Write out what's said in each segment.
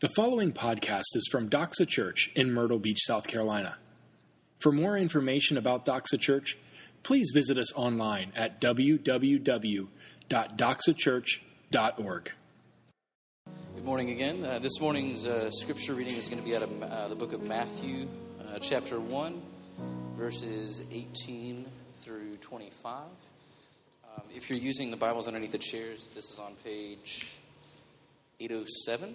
The following podcast is from Doxa Church in Myrtle Beach, South Carolina. For more information about Doxa Church, please visit us online at www.doxachurch.org. Good morning again. Uh, this morning's uh, scripture reading is going to be out of uh, the book of Matthew, uh, chapter 1, verses 18 through 25. Um, if you're using the Bibles underneath the chairs, this is on page 807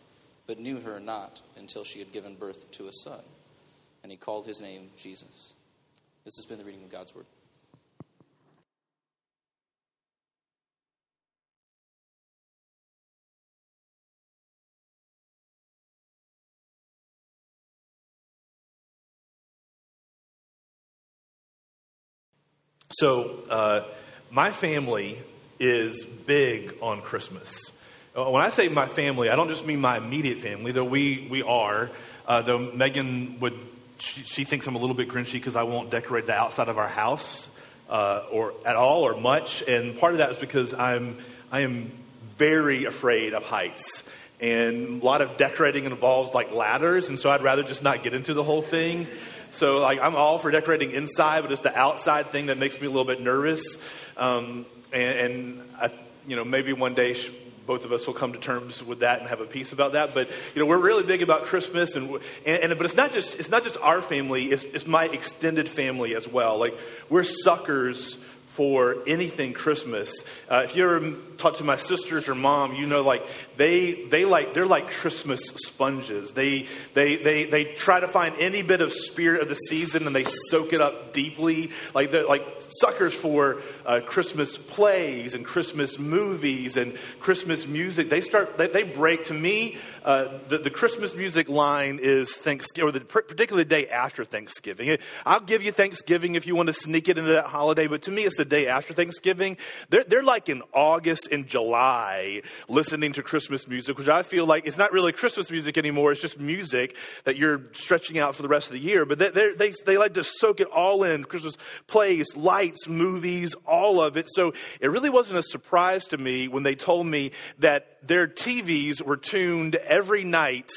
but knew her not until she had given birth to a son. And he called his name Jesus. This has been the reading of God's word. So, uh, my family is big on Christmas. Uh, when I say my family, I don't just mean my immediate family, though we, we are. Uh, though Megan would, she, she, thinks I'm a little bit grinchy because I won't decorate the outside of our house uh, or at all or much. And part of that is because I'm, I am very afraid of heights. And a lot of decorating involves like ladders, and so I'd rather just not get into the whole thing. So like I'm all for decorating inside, but it's the outside thing that makes me a little bit nervous. Um, and, and I, you know, maybe one day both of us will come to terms with that and have a peace about that. But you know, we're really big about Christmas, and, and, and but it's not just it's not just our family; it's, it's my extended family as well. Like we're suckers for anything Christmas. Uh, if you ever talk to my sisters or mom, you know, like they they like they're like Christmas sponges. They they they they try to find any bit of spirit of the season and they soak it up deeply. Like they're like suckers for uh, Christmas plays and Christmas movies and Christmas music. They start they, they break to me. Uh, the, the Christmas music line is Thanksgiving, or the, particularly the day after Thanksgiving. I'll give you Thanksgiving if you want to sneak it into that holiday, but to me, it's the day after Thanksgiving. They're, they're like in August and July listening to Christmas music, which I feel like it's not really Christmas music anymore. It's just music that you're stretching out for the rest of the year. But they, they, they like to soak it all in Christmas plays, lights, movies, all of it. So it really wasn't a surprise to me when they told me that their TVs were tuned every night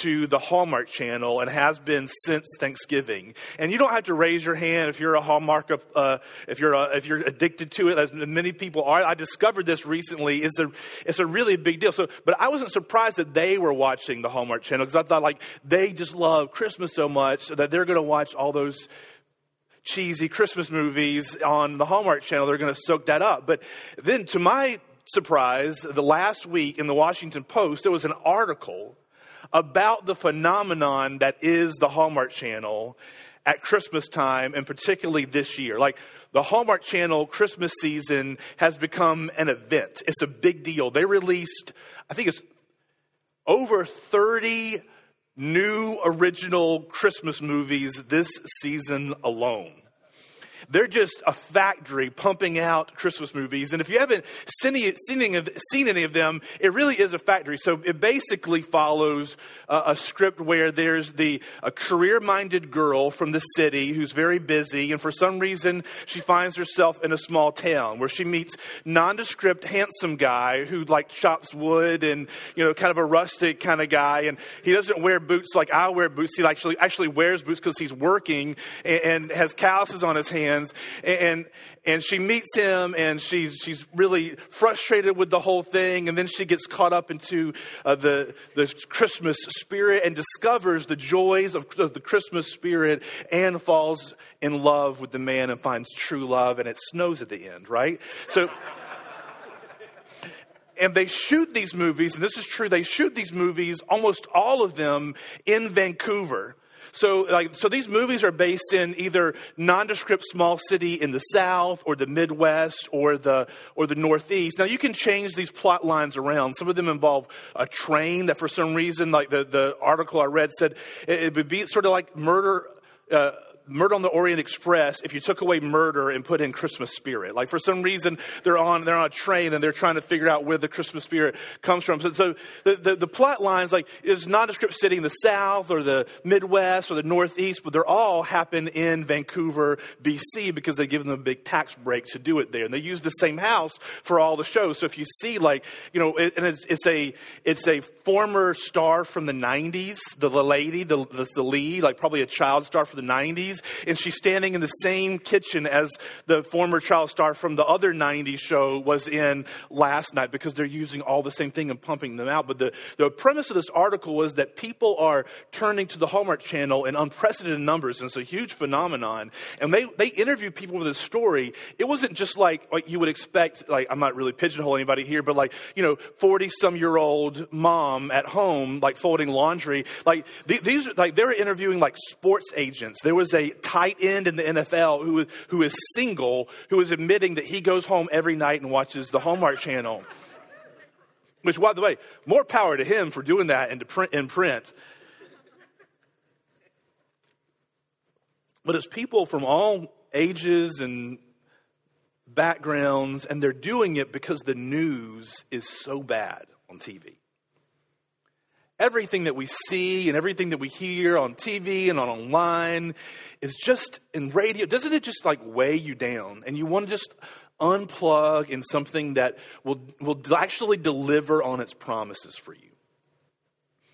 to the Hallmark channel and has been since Thanksgiving. And you don't have to raise your hand if you're a Hallmark of, uh, if you're a, if you're addicted to it, as many people are. I discovered this recently. It's a, it's a really big deal. So, but I wasn't surprised that they were watching the Hallmark channel because I thought like they just love Christmas so much that they're going to watch all those cheesy Christmas movies on the Hallmark channel. They're going to soak that up. But then to my surprise, the last week in the Washington Post, there was an article about the phenomenon that is the Hallmark Channel at Christmas time, and particularly this year. Like the Hallmark Channel Christmas season has become an event. It's a big deal. They released, I think it's over 30 new original Christmas movies this season alone. They're just a factory pumping out Christmas movies. And if you haven't seen any, of them, it really is a factory. So it basically follows a, a script where there's the a career-minded girl from the city who's very busy, and for some reason she finds herself in a small town where she meets nondescript, handsome guy who like chops wood and you know kind of a rustic kind of guy, and he doesn't wear boots like I wear boots. He actually actually wears boots because he's working and, and has calluses on his hands hands. And, and she meets him and she's, she's really frustrated with the whole thing. And then she gets caught up into uh, the, the Christmas spirit and discovers the joys of, of the Christmas spirit and falls in love with the man and finds true love. And it snows at the end, right? So, and they shoot these movies, and this is true, they shoot these movies, almost all of them, in Vancouver. So, like, so these movies are based in either nondescript small city in the South or the Midwest or the, or the Northeast. Now, you can change these plot lines around. Some of them involve a train that for some reason, like the, the article I read said, it, it would be sort of like murder, uh, Murder on the Orient Express if you took away murder and put in Christmas spirit. Like for some reason they're on they're on a train and they're trying to figure out where the Christmas spirit comes from. So, so the, the, the, plot lines like is nondescript city in the South or the Midwest or the Northeast, but they're all happen in Vancouver, BC because they give them a big tax break to do it there. And they use the same house for all the shows. So if you see like, you know, and it's, it's a it's a former star from the 90s, the, the lady, the, the, the lead, like probably a child star for the 90s and she's standing in the same kitchen as the former child star from the other 90s show was in last night because they're using all the same thing and pumping them out. But the, the premise of this article was that people are turning to the Hallmark Channel in unprecedented numbers, and it's a huge phenomenon. And they, they interview people with this story. It wasn't just like, like you would expect, like, I'm not really pigeonholing anybody here, but like, you know, 40 some year old mom at home, like folding laundry. Like, these, like, they were interviewing like sports agents. There was a tight end in the NFL who, who is single, who is admitting that he goes home every night and watches the Hallmark Channel. Which, by the way, more power to him for doing that in print. In print. But it's people from all ages and backgrounds, and they're doing it because the news is so bad on TV everything that we see and everything that we hear on TV and on online is just in radio. Doesn't it just like weigh you down and you want to just unplug in something that will, will actually deliver on its promises for you?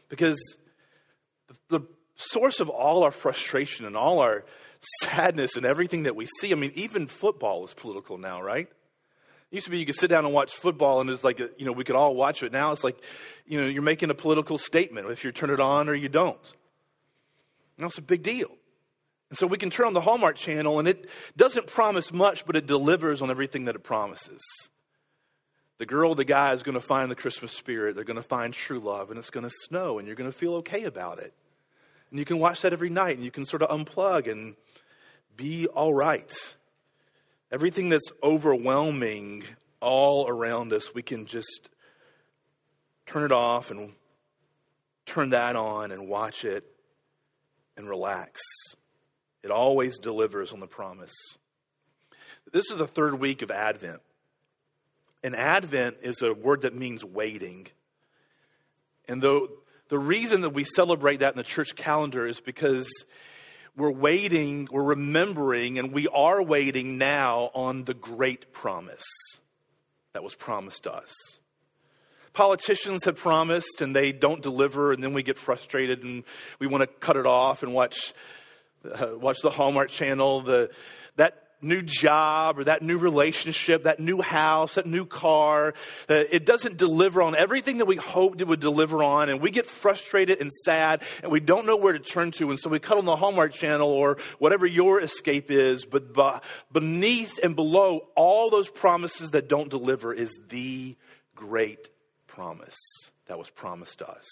Because the, the source of all our frustration and all our sadness and everything that we see, I mean, even football is political now, right? Used to be you could sit down and watch football and it's like, a, you know, we could all watch it. Now it's like, you know, you're making a political statement if you turn it on or you don't. Now it's a big deal. And so we can turn on the Hallmark channel and it doesn't promise much, but it delivers on everything that it promises. The girl, the guy is going to find the Christmas spirit. They're going to find true love and it's going to snow and you're going to feel okay about it. And you can watch that every night and you can sort of unplug and be all right. Everything that's overwhelming all around us, we can just turn it off and turn that on and watch it and relax. It always delivers on the promise. This is the third week of Advent. And Advent is a word that means waiting. And though the reason that we celebrate that in the church calendar is because we're waiting, we're remembering, and we are waiting now on the great promise that was promised us. Politicians have promised and they don't deliver, and then we get frustrated and we want to cut it off and watch, uh, watch the Hallmark Channel. The, that new job or that new relationship, that new house, that new car. Uh, it doesn't deliver on everything that we hoped it would deliver on. And we get frustrated and sad and we don't know where to turn to. And so we cut on the Hallmark channel or whatever your escape is. But beneath and below all those promises that don't deliver is the great promise that was promised us.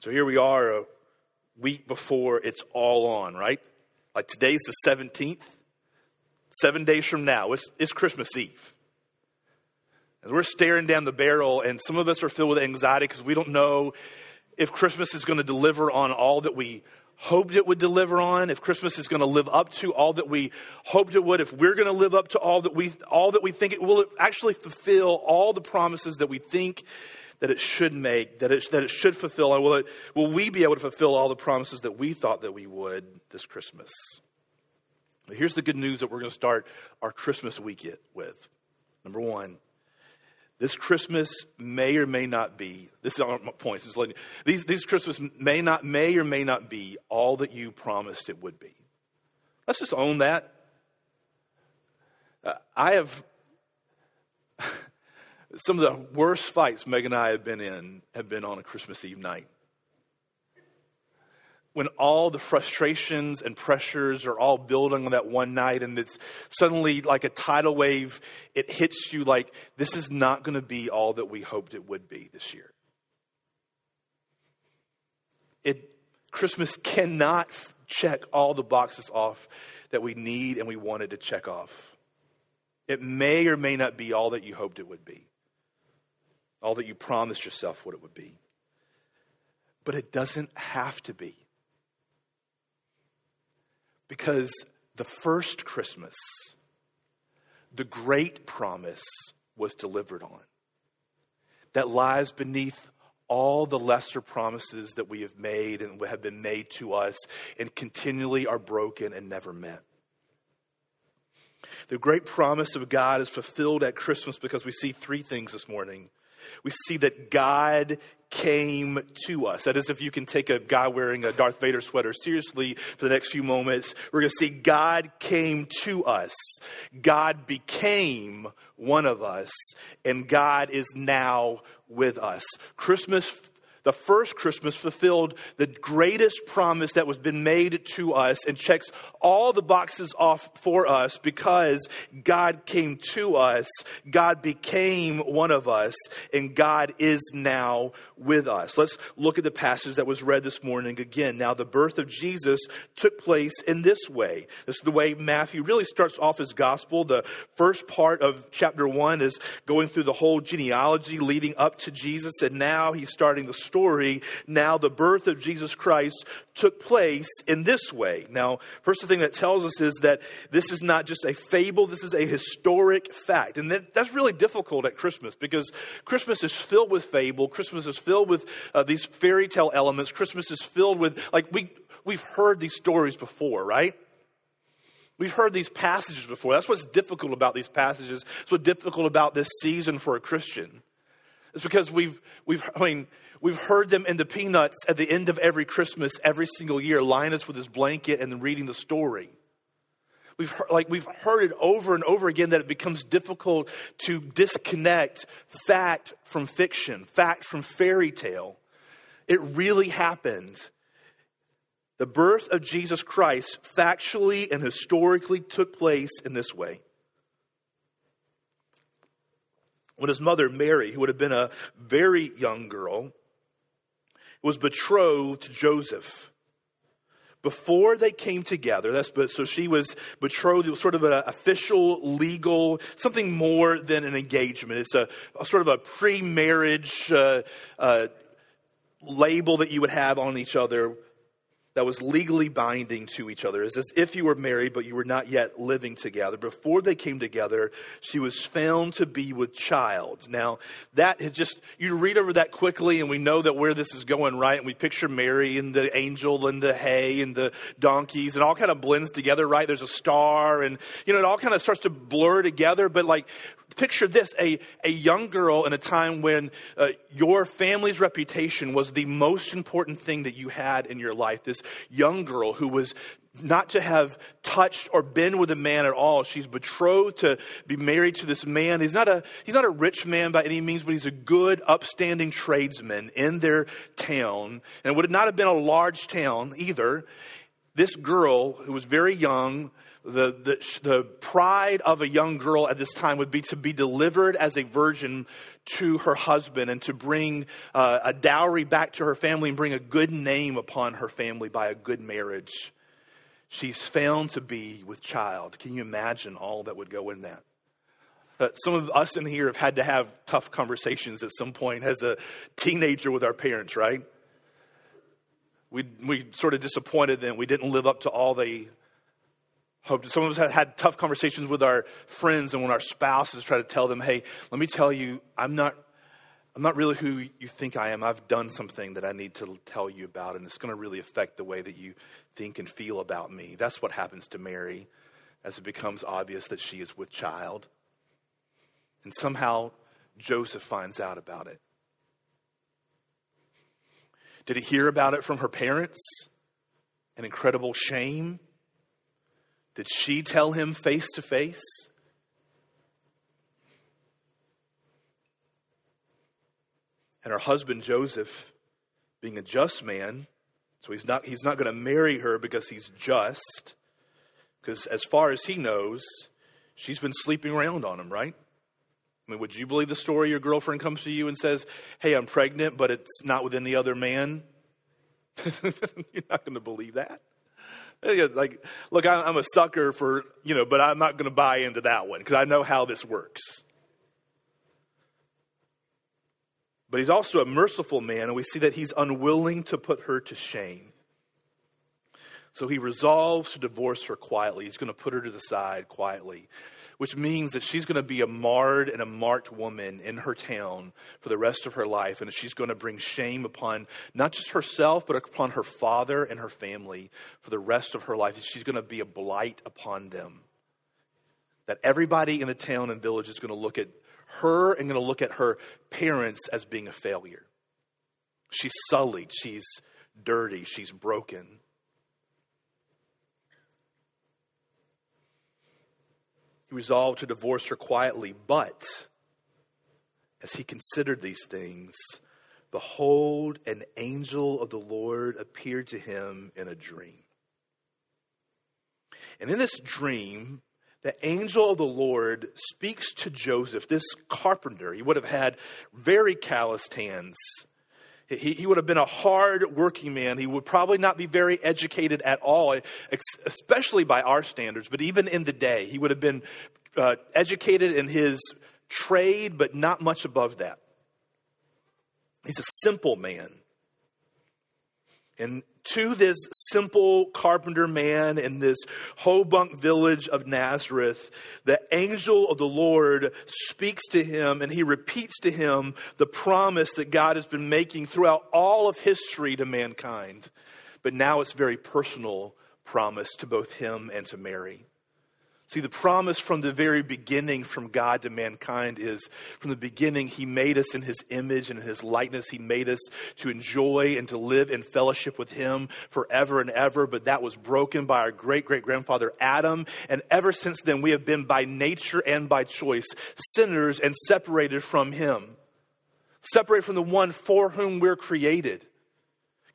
So here we are, week before it's all on, right? Like today's the 17th. Seven days from now, it's, it's Christmas Eve. We're staring down the barrel, and some of us are filled with anxiety because we don't know if Christmas is going to deliver on all that we hoped it would deliver on, if Christmas is going to live up to all that we hoped it would, if we're going to live up to all that we all that we think it will actually fulfill all the promises that we think that it should make, that it, that it should fulfill? And will, it, will we be able to fulfill all the promises that we thought that we would this Christmas? But here's the good news that we're going to start our Christmas week with. Number one, This Christmas may or may not be, this is my points. These, these Christmas may not, may or may not be all that you promised it would be. Let's just own that. Uh, I have, some of the worst fights Meg and I have been in have been on a Christmas Eve night when all the frustrations and pressures are all building on that one night and it's suddenly like a tidal wave, it hits you like this is not going to be all that we hoped it would be this year. It, Christmas cannot check all the boxes off that we need and we wanted to check off. It may or may not be all that you hoped it would be, all that you promised yourself what it would be. But it doesn't have to be. Because the first Christmas, the great promise was delivered on that lies beneath all the lesser promises that we have made and have been made to us and continually are broken and never met. The great promise of God is fulfilled at Christmas because we see three things this morning we see that God came to us. That is, if you can take a guy wearing a Darth Vader sweater seriously for the next few moments, we're going to see God came to us. God became one of us, and God is now with us. Christmas the first Christmas fulfilled the greatest promise that was been made to us and checks all the boxes off for us because God came to us, God became one of us, and God is now with us. Let's look at the passage that was read this morning again. Now, the birth of Jesus took place in this way. This is the way Matthew really starts off his gospel. The first part of chapter one is going through the whole genealogy leading up to Jesus, and now he's starting the story story, now the birth of Jesus Christ took place in this way. Now, first the thing that tells us is that this is not just a fable, this is a historic fact. And that, that's really difficult at Christmas because Christmas is filled with fable, Christmas is filled with uh, these fairy tale elements, Christmas is filled with, like, we, we've heard these stories before, right? We've heard these passages before. That's what's difficult about these passages. It's what's difficult about this season for a Christian. It's because we've, we've, I mean, We've heard them in the peanuts at the end of every Christmas, every single year, Linus with his blanket and then reading the story. We've heard, like we've heard it over and over again that it becomes difficult to disconnect fact from fiction, fact from fairy tale. It really happened. The birth of Jesus Christ factually and historically took place in this way. When his mother, Mary, who would have been a very young girl, was betrothed to Joseph. Before they came together, that's so she was betrothed. It was sort of an official, legal, something more than an engagement. It's a, a sort of a pre-marriage uh, uh, label that you would have on each other that was legally binding to each other. It's as if you were married, but you were not yet living together. Before they came together, she was found to be with child. Now, that had just, you read over that quickly, and we know that where this is going, right? And we picture Mary and the angel and the hay and the donkeys, and all kind of blends together, right? There's a star, and, you know, it all kind of starts to blur together, but like, picture this a, a young girl in a time when uh, your family's reputation was the most important thing that you had in your life. This young girl who was not to have touched or been with a man at all. She's betrothed to be married to this man. He's not a, he's not a rich man by any means, but he's a good, upstanding tradesman in their town. And it would not have been a large town either. This girl, who was very young, the, the, the pride of a young girl at this time would be to be delivered as a virgin to her husband and to bring uh, a dowry back to her family and bring a good name upon her family by a good marriage. She's found to be with child. Can you imagine all that would go in that? Uh, some of us in here have had to have tough conversations at some point as a teenager with our parents, right? We, we sort of disappointed them. We didn't live up to all they some of us have had tough conversations with our friends and when our spouses try to tell them, hey, let me tell you, I'm not, I'm not really who you think I am. I've done something that I need to tell you about, and it's going to really affect the way that you think and feel about me. That's what happens to Mary as it becomes obvious that she is with child. And somehow Joseph finds out about it? Did he hear about it from her parents? An incredible shame? Did she tell him face to face? And her husband Joseph, being a just man, so he's not, he's not going to marry her because he's just, because as far as he knows, she's been sleeping around on him, right? I mean, would you believe the story your girlfriend comes to you and says, Hey, I'm pregnant, but it's not with any other man? You're not going to believe that. Like, look, I'm a sucker for, you know, but I'm not going to buy into that one because I know how this works. But he's also a merciful man, and we see that he's unwilling to put her to shame. So he resolves to divorce her quietly. He's going to put her to the side quietly, which means that she's going to be a marred and a marked woman in her town for the rest of her life. And she's going to bring shame upon not just herself, but upon her father and her family for the rest of her life. She's going to be a blight upon them. That everybody in the town and village is going to look at her and going to look at her parents as being a failure. She's sullied, she's dirty, she's broken. He resolved to divorce her quietly, but as he considered these things, behold, an angel of the Lord appeared to him in a dream. And in this dream, the angel of the Lord speaks to Joseph, this carpenter. He would have had very calloused hands. He, he would have been a hard working man. He would probably not be very educated at all, especially by our standards, but even in the day, he would have been uh, educated in his trade, but not much above that. He's a simple man. And to this simple carpenter man in this Hobunk village of Nazareth, the angel of the Lord speaks to him and he repeats to him the promise that God has been making throughout all of history to mankind. But now it's very personal promise to both him and to Mary. See, the promise from the very beginning from God to mankind is from the beginning, He made us in His image and in His likeness. He made us to enjoy and to live in fellowship with Him forever and ever. But that was broken by our great great grandfather Adam. And ever since then, we have been by nature and by choice sinners and separated from Him, separated from the one for whom we're created.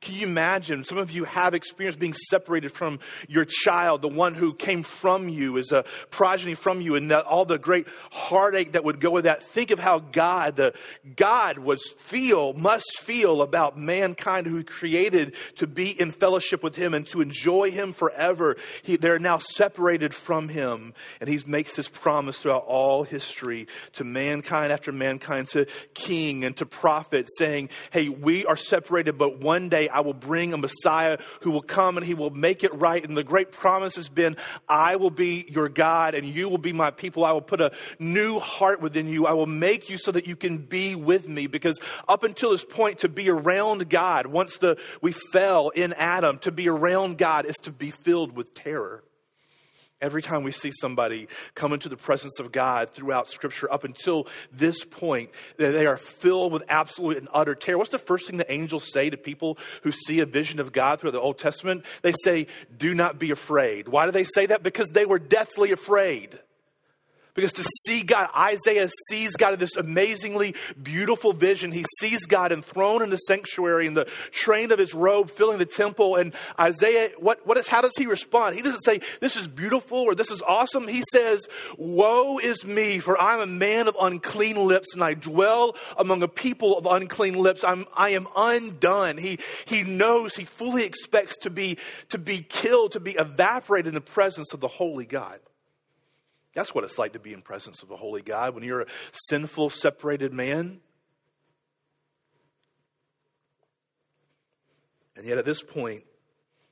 Can you imagine? Some of you have experienced being separated from your child, the one who came from you, is a progeny from you, and all the great heartache that would go with that. Think of how God, the God was feel, must feel about mankind who created to be in fellowship with Him and to enjoy Him forever. He, they're now separated from Him, and He makes this promise throughout all history to mankind after mankind, to king and to prophet, saying, "Hey, we are separated, but one day." I will bring a Messiah who will come and he will make it right. And the great promise has been, I will be your God and you will be my people. I will put a new heart within you. I will make you so that you can be with me. Because up until this point, to be around God, once the, we fell in Adam, to be around God is to be filled with terror. Every time we see somebody come into the presence of God throughout Scripture, up until this point, they are filled with absolute and utter terror. What's the first thing the angels say to people who see a vision of God through the Old Testament? They say, Do not be afraid. Why do they say that? Because they were deathly afraid. Because to see God, Isaiah sees God in this amazingly beautiful vision. He sees God enthroned in the sanctuary in the train of his robe filling the temple. And Isaiah, what, what is, how does he respond? He doesn't say, this is beautiful or this is awesome. He says, woe is me, for I'm a man of unclean lips and I dwell among a people of unclean lips. I'm, I am undone. He, he knows, he fully expects to be, to be killed, to be evaporated in the presence of the holy God. That's what it's like to be in presence of a holy God when you're a sinful, separated man. And yet, at this point,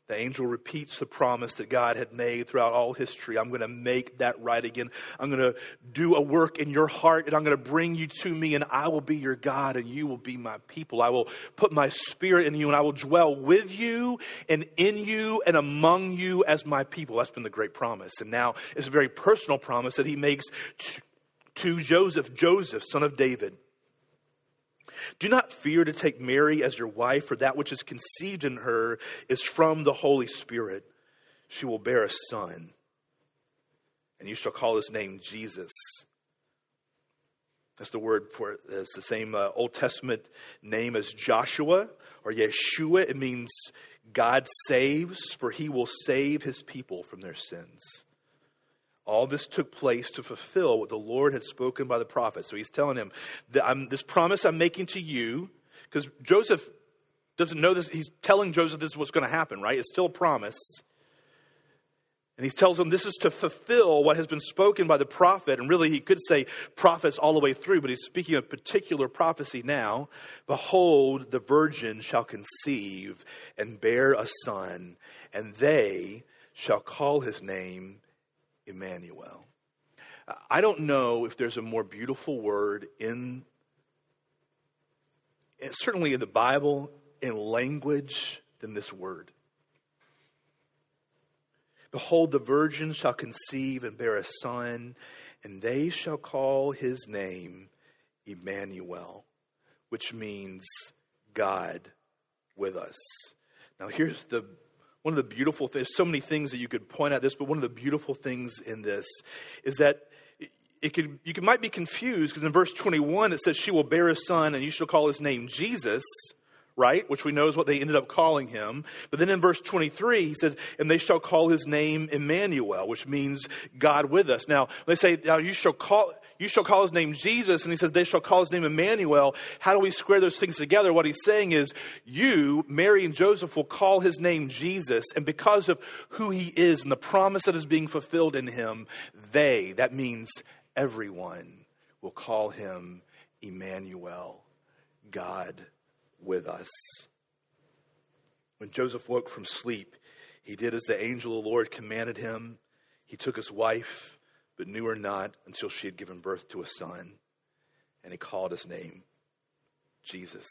the angel repeats the promise that God had made throughout all history. I'm going to make that right again. I'm going to do a work in your heart and I'm going to bring you to me and I will be your God and you will be my people. I will put my spirit in you and I will dwell with you and in you and among you as my people. That's been the great promise. And now it's a very personal promise that he makes to, Joseph, Joseph, son of David, do not fear to take Mary as your wife, for that which is conceived in her is from the Holy Spirit. She will bear a son, and you shall call his name Jesus. That's the word for it. It's the same uh, Old Testament name as Joshua or Yeshua. It means God saves, for he will save his people from their sins. All this took place to fulfill what the Lord had spoken by the prophet. So he's telling him, This promise I'm making to you, because Joseph doesn't know this. He's telling Joseph this is what's going to happen, right? It's still a promise. And he tells him this is to fulfill what has been spoken by the prophet. And really, he could say prophets all the way through, but he's speaking of particular prophecy now. Behold, the virgin shall conceive and bear a son, and they shall call his name Emmanuel. I don't know if there's a more beautiful word in, certainly in the Bible, in language than this word. Behold, the virgin shall conceive and bear a son, and they shall call his name Emmanuel, which means God with us. Now, here's the one of the beautiful things, so many things that you could point at this, but one of the beautiful things in this is that it could, you could, might be confused because in verse 21 it says, She will bear a son and you shall call his name Jesus, right? Which we know is what they ended up calling him. But then in verse 23 he says, And they shall call his name Emmanuel, which means God with us. Now, they say, Now you shall call, you shall call his name Jesus, and he says, they shall call his name Emmanuel. How do we square those things together? What he's saying is, you, Mary and Joseph, will call his name Jesus, and because of who he is and the promise that is being fulfilled in him, they, that means everyone, will call him Emmanuel, God with us. When Joseph woke from sleep, he did as the angel of the Lord commanded him. He took his wife but knew her not until she had given birth to a son, and he called his name Jesus.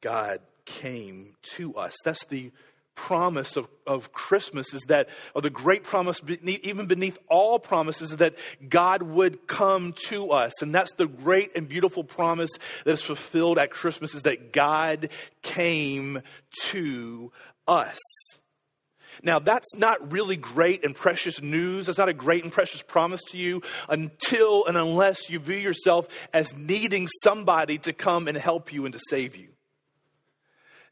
God came to us. That's the promise of, of Christmas is that, or the great promise, beneath, even beneath all promises, is that God would come to us. And that's the great and beautiful promise that is fulfilled at Christmas is that God came to us. Now, that's not really great and precious news. That's not a great and precious promise to you until and unless you view yourself as needing somebody to come and help you and to save you.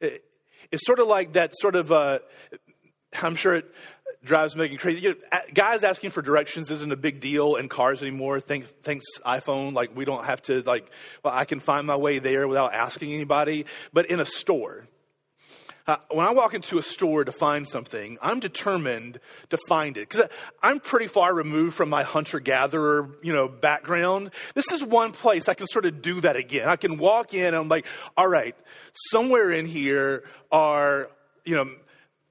It's sort of like that sort of, uh, I'm sure it drives Megan crazy. You know, guys asking for directions isn't a big deal in cars anymore. Thanks, thanks iPhone. Like we don't have to like, well, I can find my way there without asking anybody. But in a store, uh, when I walk into a store to find something, I'm determined to find it because I'm pretty far removed from my hunter gatherer, you know, background. This is one place I can sort of do that again. I can walk in and I'm like, all right, somewhere in here are, you know,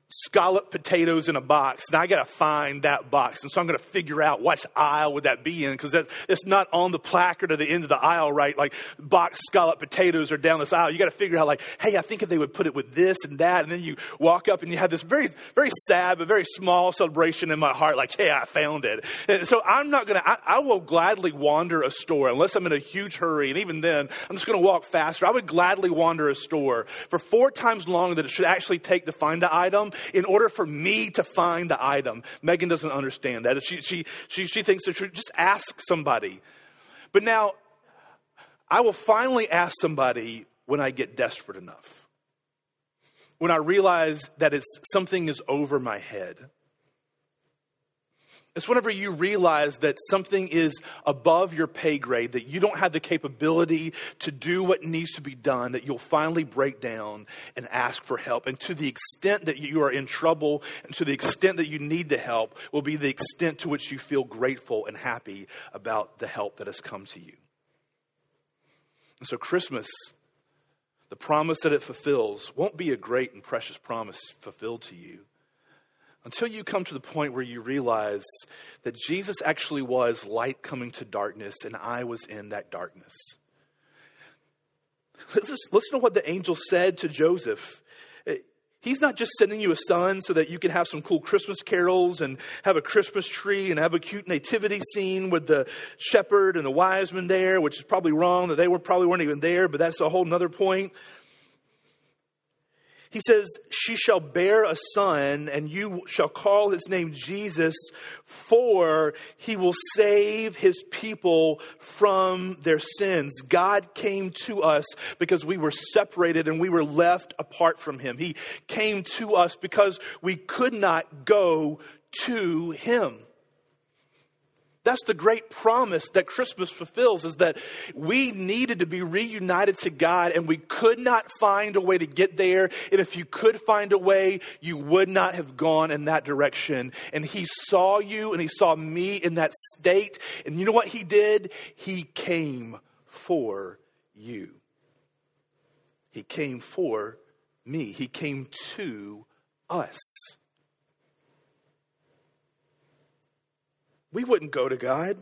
scallop potatoes in a box, and I got to find that box. And so I'm going to figure out which aisle would that be in because it's not on the placard at the end of the aisle, right? Like box scallop potatoes are down this aisle. You got to figure out like, hey, I think if they would put it with this and that, and then you walk up and you have this very, very sad but very small celebration in my heart, like, hey, I found it. And so I'm not going to. I will gladly wander a store unless I'm in a huge hurry, and even then, I'm just going to walk faster. I would gladly wander a store for four times longer than it should actually take to find the item in order for me to find the item. Megan doesn't understand that. She, she, she, she thinks that she just ask somebody. But now, I will finally ask somebody when I get desperate enough. When I realize that it's, something is over my head. It's whenever you realize that something is above your pay grade, that you don't have the capability to do what needs to be done, that you'll finally break down and ask for help. And to the extent that you are in trouble and to the extent that you need the help will be the extent to which you feel grateful and happy about the help that has come to you. And so, Christmas, the promise that it fulfills, won't be a great and precious promise fulfilled to you until you come to the point where you realize that Jesus actually was light coming to darkness and I was in that darkness. Listen, to what the angel said to Joseph. Eh, he's not just sending you a son so that you can have some cool Christmas carols and have a Christmas tree and have a cute nativity scene with the shepherd and the wise men there, which is probably wrong that they were probably weren't even there, but that's a whole nother point. He says, She shall bear a son, and you shall call his name Jesus, for he will save his people from their sins. God came to us because we were separated and we were left apart from him. He came to us because we could not go to him. That's the great promise that Christmas fulfills is that we needed to be reunited to God and we could not find a way to get there. And if you could find a way, you would not have gone in that direction. And He saw you and He saw me in that state. And you know what He did? He came for you. He came for me. He came to us. We wouldn't go to God.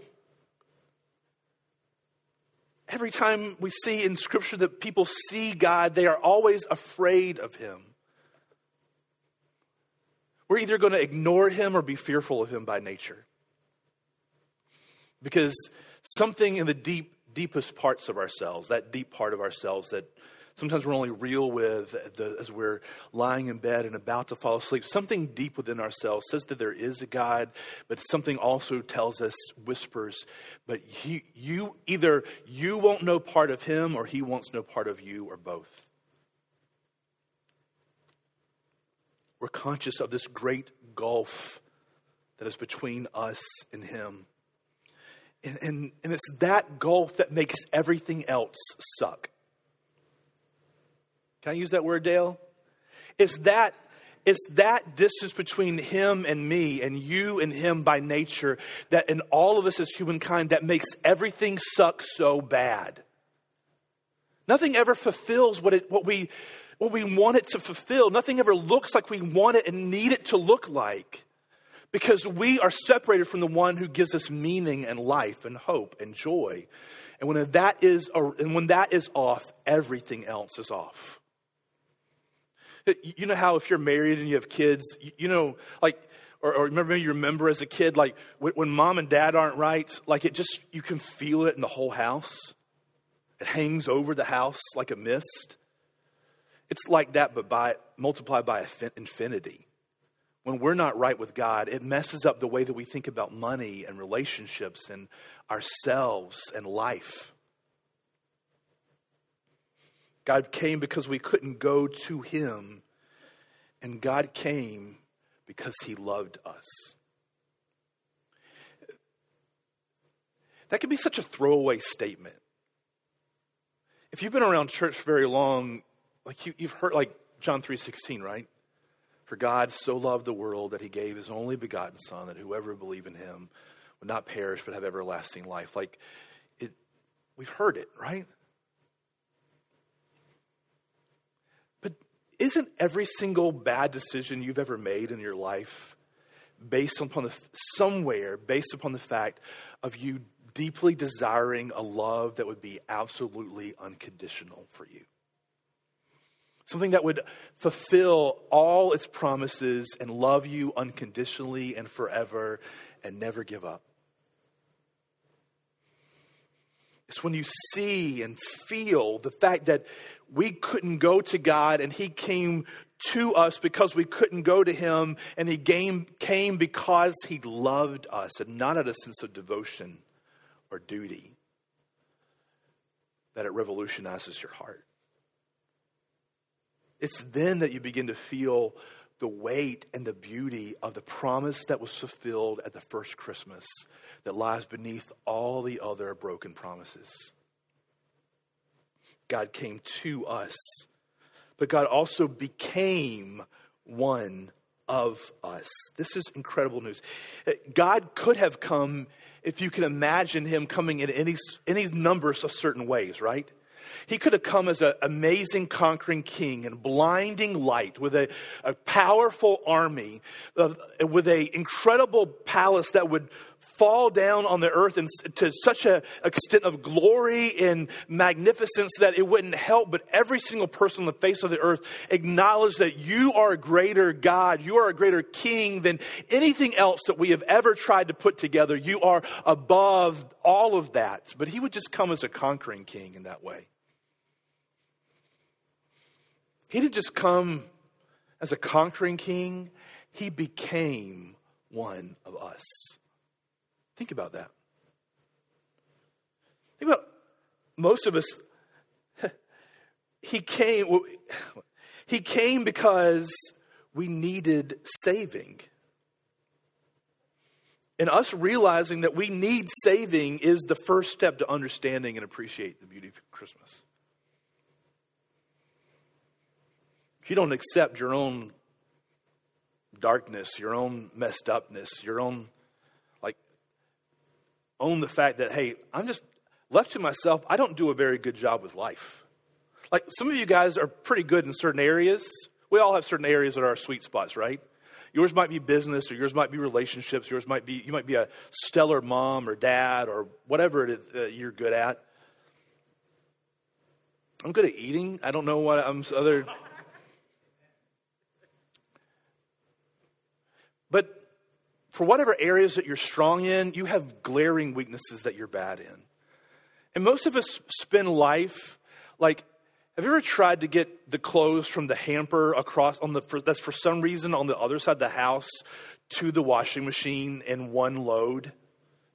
Every time we see in Scripture that people see God, they are always afraid of Him. We're either going to ignore Him or be fearful of Him by nature. Because something in the deep, deepest parts of ourselves, that deep part of ourselves that sometimes we're only real with the, as we're lying in bed and about to fall asleep. Something deep within ourselves says that there is a God, but something also tells us, whispers, but he, you either you won't know part of him or he wants no part of you or both. We're conscious of this great gulf that is between us and him. And, and, and it's that gulf that makes everything else suck. Can I use that word, Dale? It's that it's that distance between him and me and you and him by nature that in all of us as humankind that makes everything suck so bad. Nothing ever fulfills what it what we what we want it to fulfill. Nothing ever looks like we want it and need it to look like. Because we are separated from the one who gives us meaning and life and hope and joy. And when that is and when that is off, everything else is off. You know how if you're married and you have kids, you know, like, or, or remember you remember as a kid, like when mom and dad aren't right, like it just, you can feel it in the whole house. It hangs over the house like a mist. It's like that, but by multiplied by infinity. When we're not right with God, it messes up the way that we think about money and relationships and ourselves and life. God came because we couldn't go to Him, and God came because He loved us. That could be such a throwaway statement. If you've been around church very long, like you, have heard, like John three sixteen, right? For God so loved the world that He gave His only begotten Son, that whoever believe in Him would not perish but have everlasting life. Like it, we've heard it, right? Isn't every single bad decision you've ever made in your life based upon the somewhere based upon the fact of you deeply desiring a love that would be absolutely unconditional for you? Something that would fulfill all its promises and love you unconditionally and forever and never give up. It's when you see and feel the fact that we couldn't go to God and He came to us because we couldn't go to Him, and He came, came because He loved us and not out of a sense of devotion or duty, that it revolutionizes your heart. It's then that you begin to feel the weight and the beauty of the promise that was fulfilled at the first Christmas that lies beneath all the other broken promises. God came to us, but God also became one of us. This is incredible news. God could have come, if you can imagine him coming in any, any numbers of certain ways, right? He could have come as an amazing conquering king and blinding light with a, a powerful army, uh, with an incredible palace that would fall down on the earth and to such an extent of glory and magnificence that it wouldn't help but every single person on the face of the earth acknowledge that you are a greater God, you are a greater king than anything else that we have ever tried to put together. You are above all of that. But he would just come as a conquering king in that way. He didn't just come as a conquering king, he became one of us. Think about that. Think about most of us. He came, he came because we needed saving. And us realizing that we need saving is the first step to understanding and appreciate the beauty of Christmas. If you don't accept your own darkness, your own messed upness, your own, own the fact that, hey, I'm just left to myself, I don't do a very good job with life. Like, some of you guys are pretty good in certain areas. We all have certain areas that are our sweet spots, right? Yours might be business, or yours might be relationships. Yours might be you might be a stellar mom or dad or whatever it is you're good at. I'm good at eating. I don't know what I'm other. But for whatever areas that you're strong in, you have glaring weaknesses that you're bad in. And most of us spend life like, have you ever tried to get the clothes from the hamper across on the, for, that's for some reason on the other side of the house to the washing machine in one load,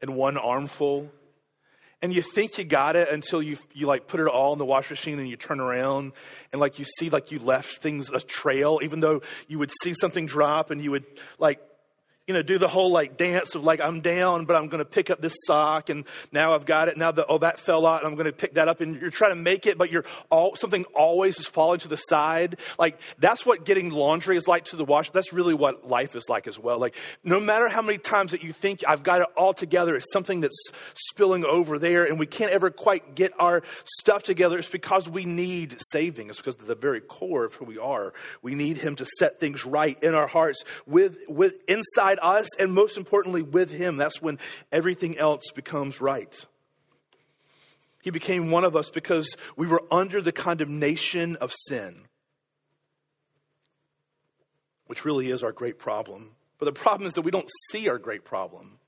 in one armful? and you think you got it until you you like put it all in the wash machine and you turn around and like you see like you left things a trail even though you would see something drop and you would like you know, do the whole like dance of like, I'm down, but I'm going to pick up this sock and now I've got it. Now the, oh, that fell out and I'm going to pick that up and you're trying to make it, but you're all, something always is falling to the side. Like that's what getting laundry is like to the wash. That's really what life is like as well. Like no matter how many times that you think I've got it all together, it's something that's spilling over there and we can't ever quite get our stuff together. It's because we need saving. It's because of the very core of who we are. We need him to set things right in our hearts with, with inside us and most importantly with him. That's when everything else becomes right. He became one of us because we were under the condemnation of sin, which really is our great problem. But the problem is that we don't see our great problem.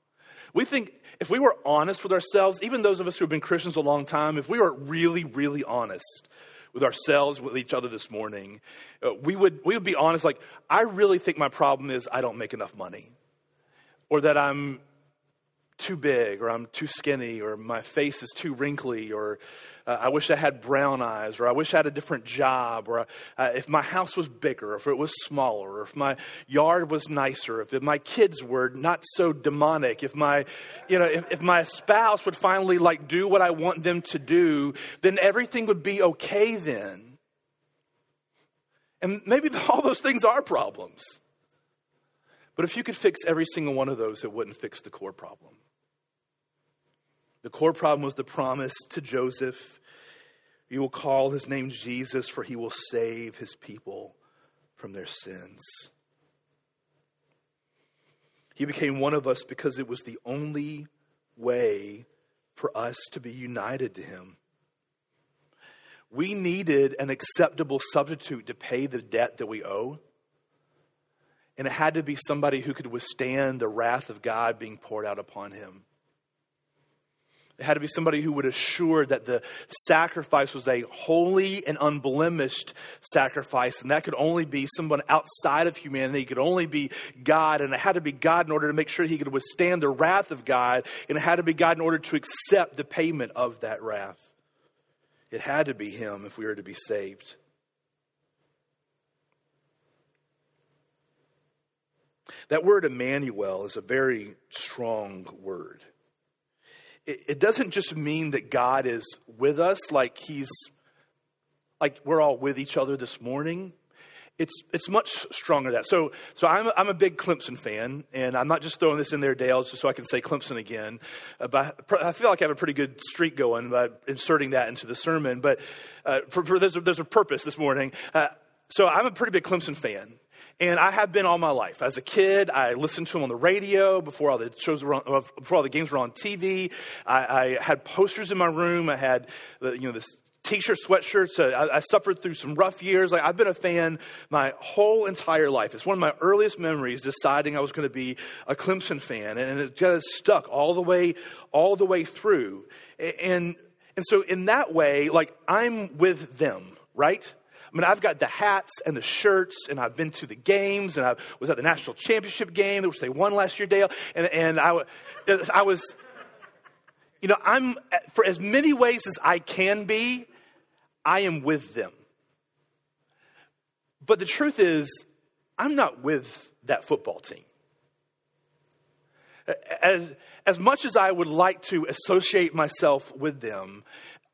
We think if we were honest with ourselves, even those of us who have been Christians a long time, if we were really, really honest with ourselves, with each other this morning, uh, we, would, we would be honest like, I really think my problem is I don't make enough money or that I'm too big or I'm too skinny or my face is too wrinkly or uh, I wish I had brown eyes or I wish I had a different job or uh, if my house was bigger, if it was smaller, or if my yard was nicer, if my kids were not so demonic, if my, you know, if, if my spouse would finally like do what I want them to do, then everything would be okay then. And maybe all those things are problems. But if you could fix every single one of those, it wouldn't fix the core problem. The core problem was the promise to Joseph you will call his name Jesus, for he will save his people from their sins. He became one of us because it was the only way for us to be united to him. We needed an acceptable substitute to pay the debt that we owe. And it had to be somebody who could withstand the wrath of God being poured out upon him. It had to be somebody who would assure that the sacrifice was a holy and unblemished sacrifice. And that could only be someone outside of humanity. It could only be God. And it had to be God in order to make sure he could withstand the wrath of God. And it had to be God in order to accept the payment of that wrath. It had to be him if we were to be saved. That word Emmanuel is a very strong word. It, it doesn't just mean that God is with us, like he's like we're all with each other this morning. It's, it's much stronger than that. So, so I'm, I'm a big Clemson fan, and I'm not just throwing this in there, Dale, just so I can say Clemson again. Uh, but I feel like I have a pretty good streak going by inserting that into the sermon. But uh, for, for there's, a, there's a purpose this morning. Uh, so I'm a pretty big Clemson fan. And I have been all my life. As a kid, I listened to him on the radio before all the shows were on, uh, before all the games were on TV. I, I had posters in my room. I had, you know, this t-shirt, sweatshirts. Uh, I, I, suffered through some rough years. Like I've been a fan my whole entire life. It's one of my earliest memories deciding I was going to be a Clemson fan, and it just stuck all the way, all the way through. And and so in that way, like I'm with them, right? I mean, I've got the hats and the shirts, and I've been to the games, and I was at the national championship game, which they won last year, Dale. And, and I, I was, you know, I'm, for as many ways as I can be, I am with them. But the truth is, I'm not with that football team. As, as much as I would like to associate myself with them,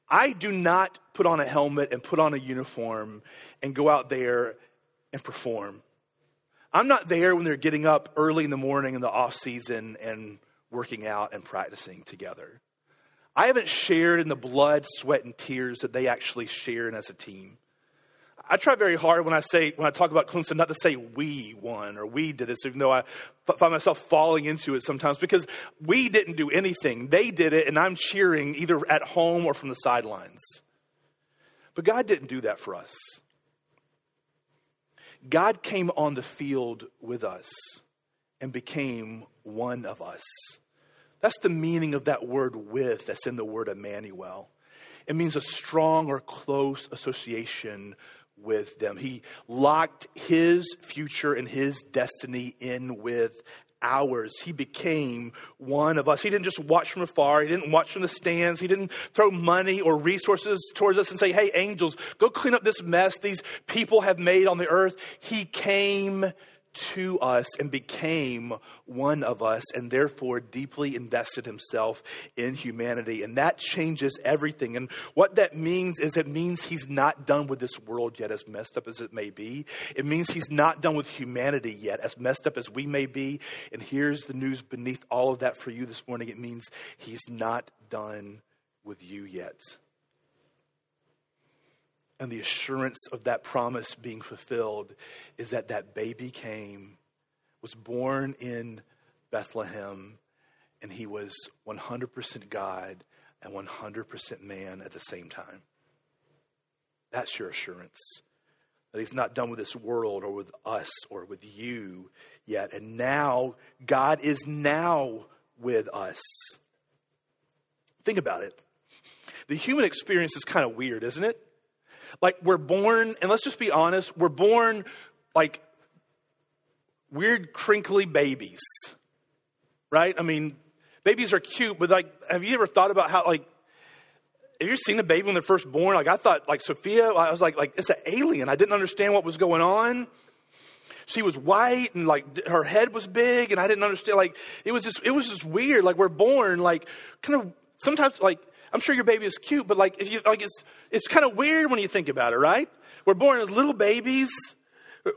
I do not put on a helmet and put on a uniform and go out there and perform. I'm not there when they're getting up early in the morning in the off season and working out and practicing together. I haven't shared in the blood, sweat, and tears that they actually share in as a team. I try very hard when I say when I talk about Clemson not to say we won or we did this, even though I find myself falling into it sometimes because we didn't do anything. They did it, and I'm cheering either at home or from the sidelines. But God didn't do that for us. God came on the field with us and became one of us. That's the meaning of that word with that's in the word Emmanuel. It means a strong or close association with them. He locked his future and his destiny in with ours. He became one of us. He didn't just watch from afar. He didn't watch from the stands. He didn't throw money or resources towards us and say, hey, angels, go clean up this mess these people have made on the earth. He came to us and became one of us and therefore deeply invested himself in humanity. And that changes everything. And what that means is it means he's not done with this world yet, as messed up as it may be. It means he's not done with humanity yet, as messed up as we may be. And here's the news beneath all of that for you this morning it means he's not done with you yet and the assurance of that promise being fulfilled is that that baby came, was born in Bethlehem, and he was 100% God and 100% man at the same time. That's your assurance. That he's not done with this world or with us or with you yet. And now, God is now with us. Think about it. The human experience is kind of weird, isn't it? Like we're born, and let's just be honest, we're born like weird, crinkly babies, right? I mean, babies are cute, but like, have you ever thought about how, like, have you seen a baby when they're first born? Like, I thought, like, Sophia, I was like, like, it's an alien. I didn't understand what was going on. She was white and like her head was big and I didn't understand. Like, it was just, it was just weird. Like, we're born, like, kind of, sometimes, like, I'm sure your baby is cute, but like, if you, like it's, it's kind of weird when you think about it, right? We're born as little babies.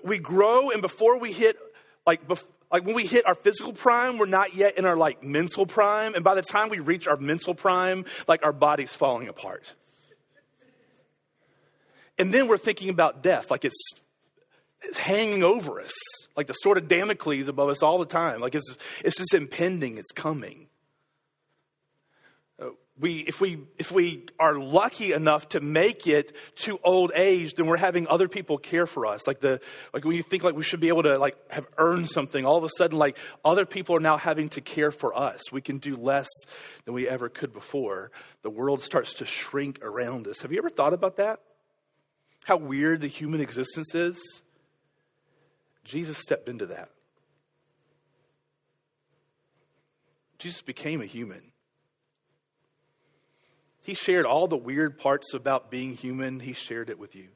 We grow, and before we hit, like, bef- like when we hit our physical prime, we're not yet in our like mental prime. And by the time we reach our mental prime, like our body's falling apart. And then we're thinking about death, like it's, it's hanging over us, like the sword of Damocles above us all the time. Like it's, it's just impending, it's coming we, if we, if we are lucky enough to make it to old age, then we're having other people care for us. Like the, like when you think like we should be able to like have earned something, all of a sudden like other people are now having to care for us. We can do less than we ever could before. The world starts to shrink around us. Have you ever thought about that? How weird the human existence is? Jesus stepped into that. Jesus became a human. He shared all the weird parts about being human, He shared it with you.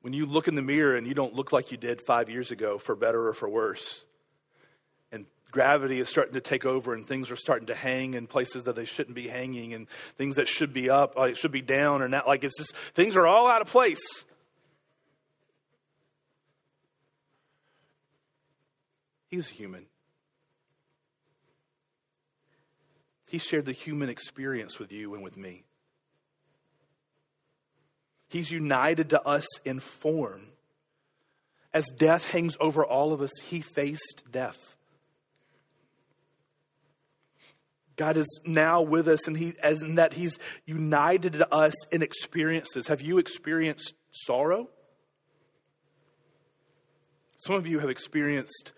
When you look in the mirror and you don't look like you did five years ago, for better or for worse, and gravity is starting to take over and things are starting to hang in places that they shouldn't be hanging and things that should be up like should be down or not like it's just things are all out of place. He's human He shared the human experience with you and with me. He's united to us in form. As death hangs over all of us, he faced death. God is now with us, and he, as in that He's united to us in experiences. Have you experienced sorrow? Some of you have experienced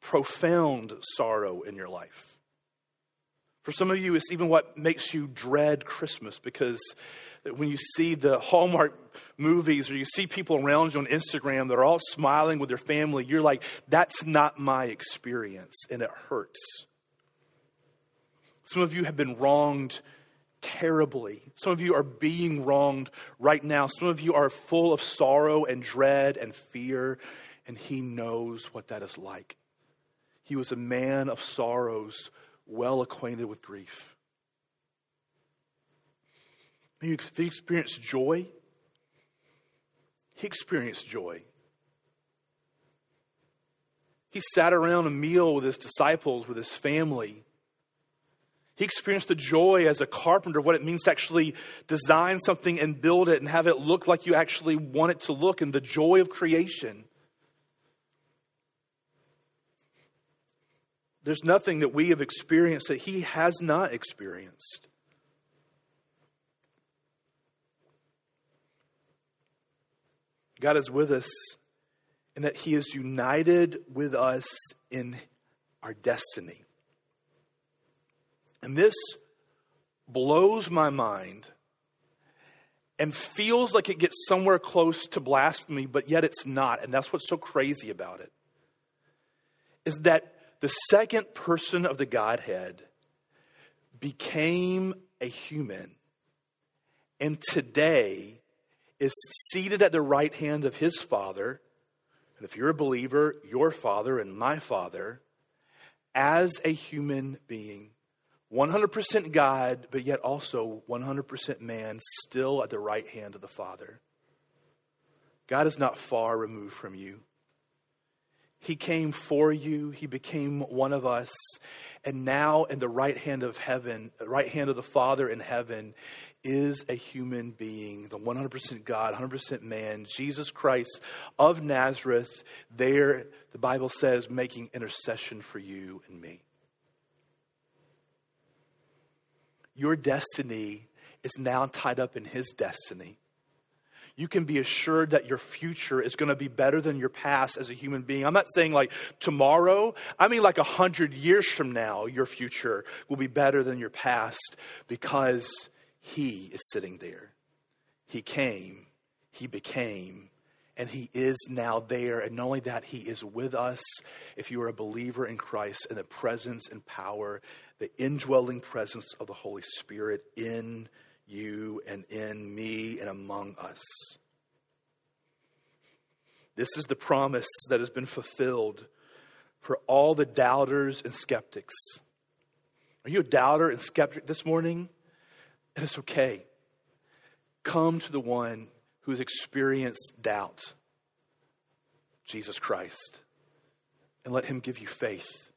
profound sorrow in your life. For some of you, it's even what makes you dread Christmas because when you see the Hallmark movies or you see people around you on Instagram that are all smiling with their family, you're like, that's not my experience, and it hurts. Some of you have been wronged terribly. Some of you are being wronged right now. Some of you are full of sorrow and dread and fear, and He knows what that is like. He was a man of sorrows, well acquainted with grief. He experienced joy. He experienced joy. He sat around a meal with his disciples, with his family. He experienced the joy as a carpenter, of what it means to actually design something and build it and have it look like you actually want it to look, and the joy of creation. There's nothing that we have experienced that he has not experienced. God is with us and that he is united with us in our destiny. And this blows my mind and feels like it gets somewhere close to blasphemy, but yet it's not. And that's what's so crazy about it. Is that the second person of the Godhead became a human and today is seated at the right hand of his Father. And if you're a believer, your Father and my Father, as a human being 100% God, but yet also 100% man, still at the right hand of the Father. God is not far removed from you. He came for you, He became one of us, and now in the right hand of heaven, right hand of the Father in heaven, is a human being, the 100% God, 100% man, Jesus Christ of Nazareth, there, the Bible says, making intercession for you and me. Your destiny is now tied up in His destiny. You can be assured that your future is going to be better than your past as a human being. I'm not saying like tomorrow, I mean like a hundred years from now, your future will be better than your past because He is sitting there. He came, He became, and He is now there. And not only that, He is with us if you are a believer in Christ in the presence and power the indwelling presence of the Holy Spirit in you and in me and among us. This is the promise that has been fulfilled for all the doubters and skeptics. Are you a doubter and skeptic this morning? And it's okay. Come to the one who has experienced doubt, Jesus Christ, and let him give you faith.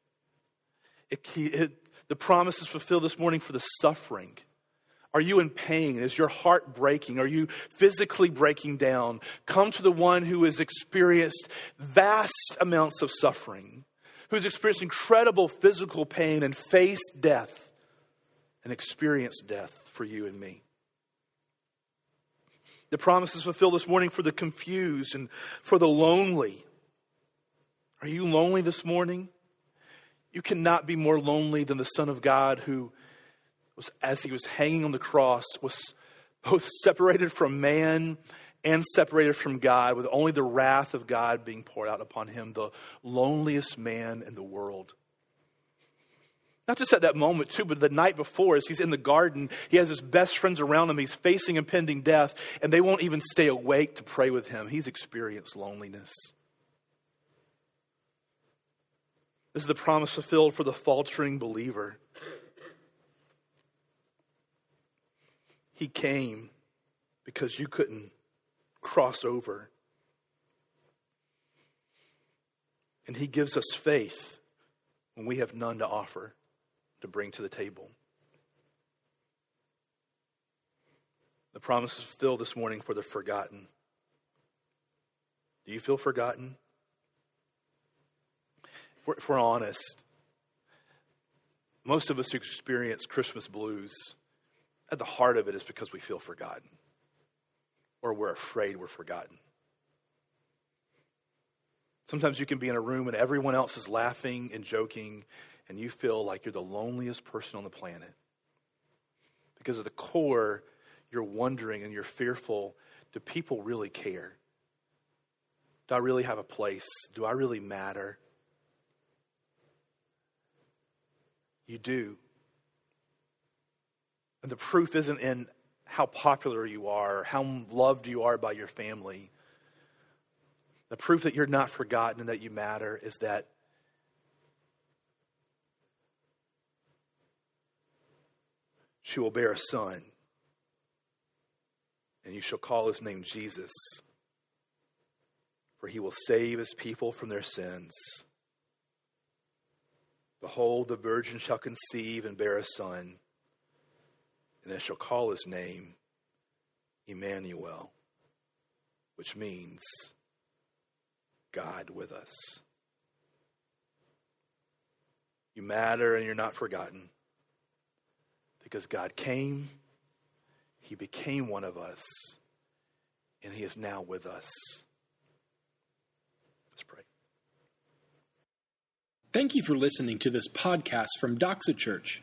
It, it, the promise is fulfilled this morning for the suffering. Are you in pain? Is your heart breaking? Are you physically breaking down? Come to the one who has experienced vast amounts of suffering, who's experienced incredible physical pain and faced death and experienced death for you and me. The promise is fulfilled this morning for the confused and for the lonely. Are you lonely this morning? You cannot be more lonely than the Son of God who was, as he was hanging on the cross, was both separated from man and separated from God, with only the wrath of God being poured out upon him, the loneliest man in the world. Not just at that moment, too, but the night before, as he's in the garden, he has his best friends around him. He's facing impending death, and they won't even stay awake to pray with him. He's experienced loneliness. This is the promise fulfilled for the faltering believer. He came because you couldn't cross over. And He gives us faith when we have none to offer to bring to the table. The promise is fulfilled this morning for the forgotten. Do you feel forgotten? If we're, if we're honest, most of us experience Christmas blues, at the heart of it is because we feel forgotten or we're afraid we're forgotten. Sometimes you can be in a room and everyone else is laughing and joking, and you feel like you're the loneliest person on the planet. Because at the core, you're wondering and you're fearful do people really care? Do I really have a place? Do I really matter? You do. And the proof isn't in how popular you are, how loved you are by your family. The proof that you're not forgotten and that you matter is that she will bear a son, and you shall call his name Jesus, for he will save his people from their sins. Behold, the virgin shall conceive and bear a son, and they shall call his name Emmanuel, which means God with us. You matter and you're not forgotten because God came, He became one of us, and He is now with us. Let's pray. Thank you for listening to this podcast from Doxa Church.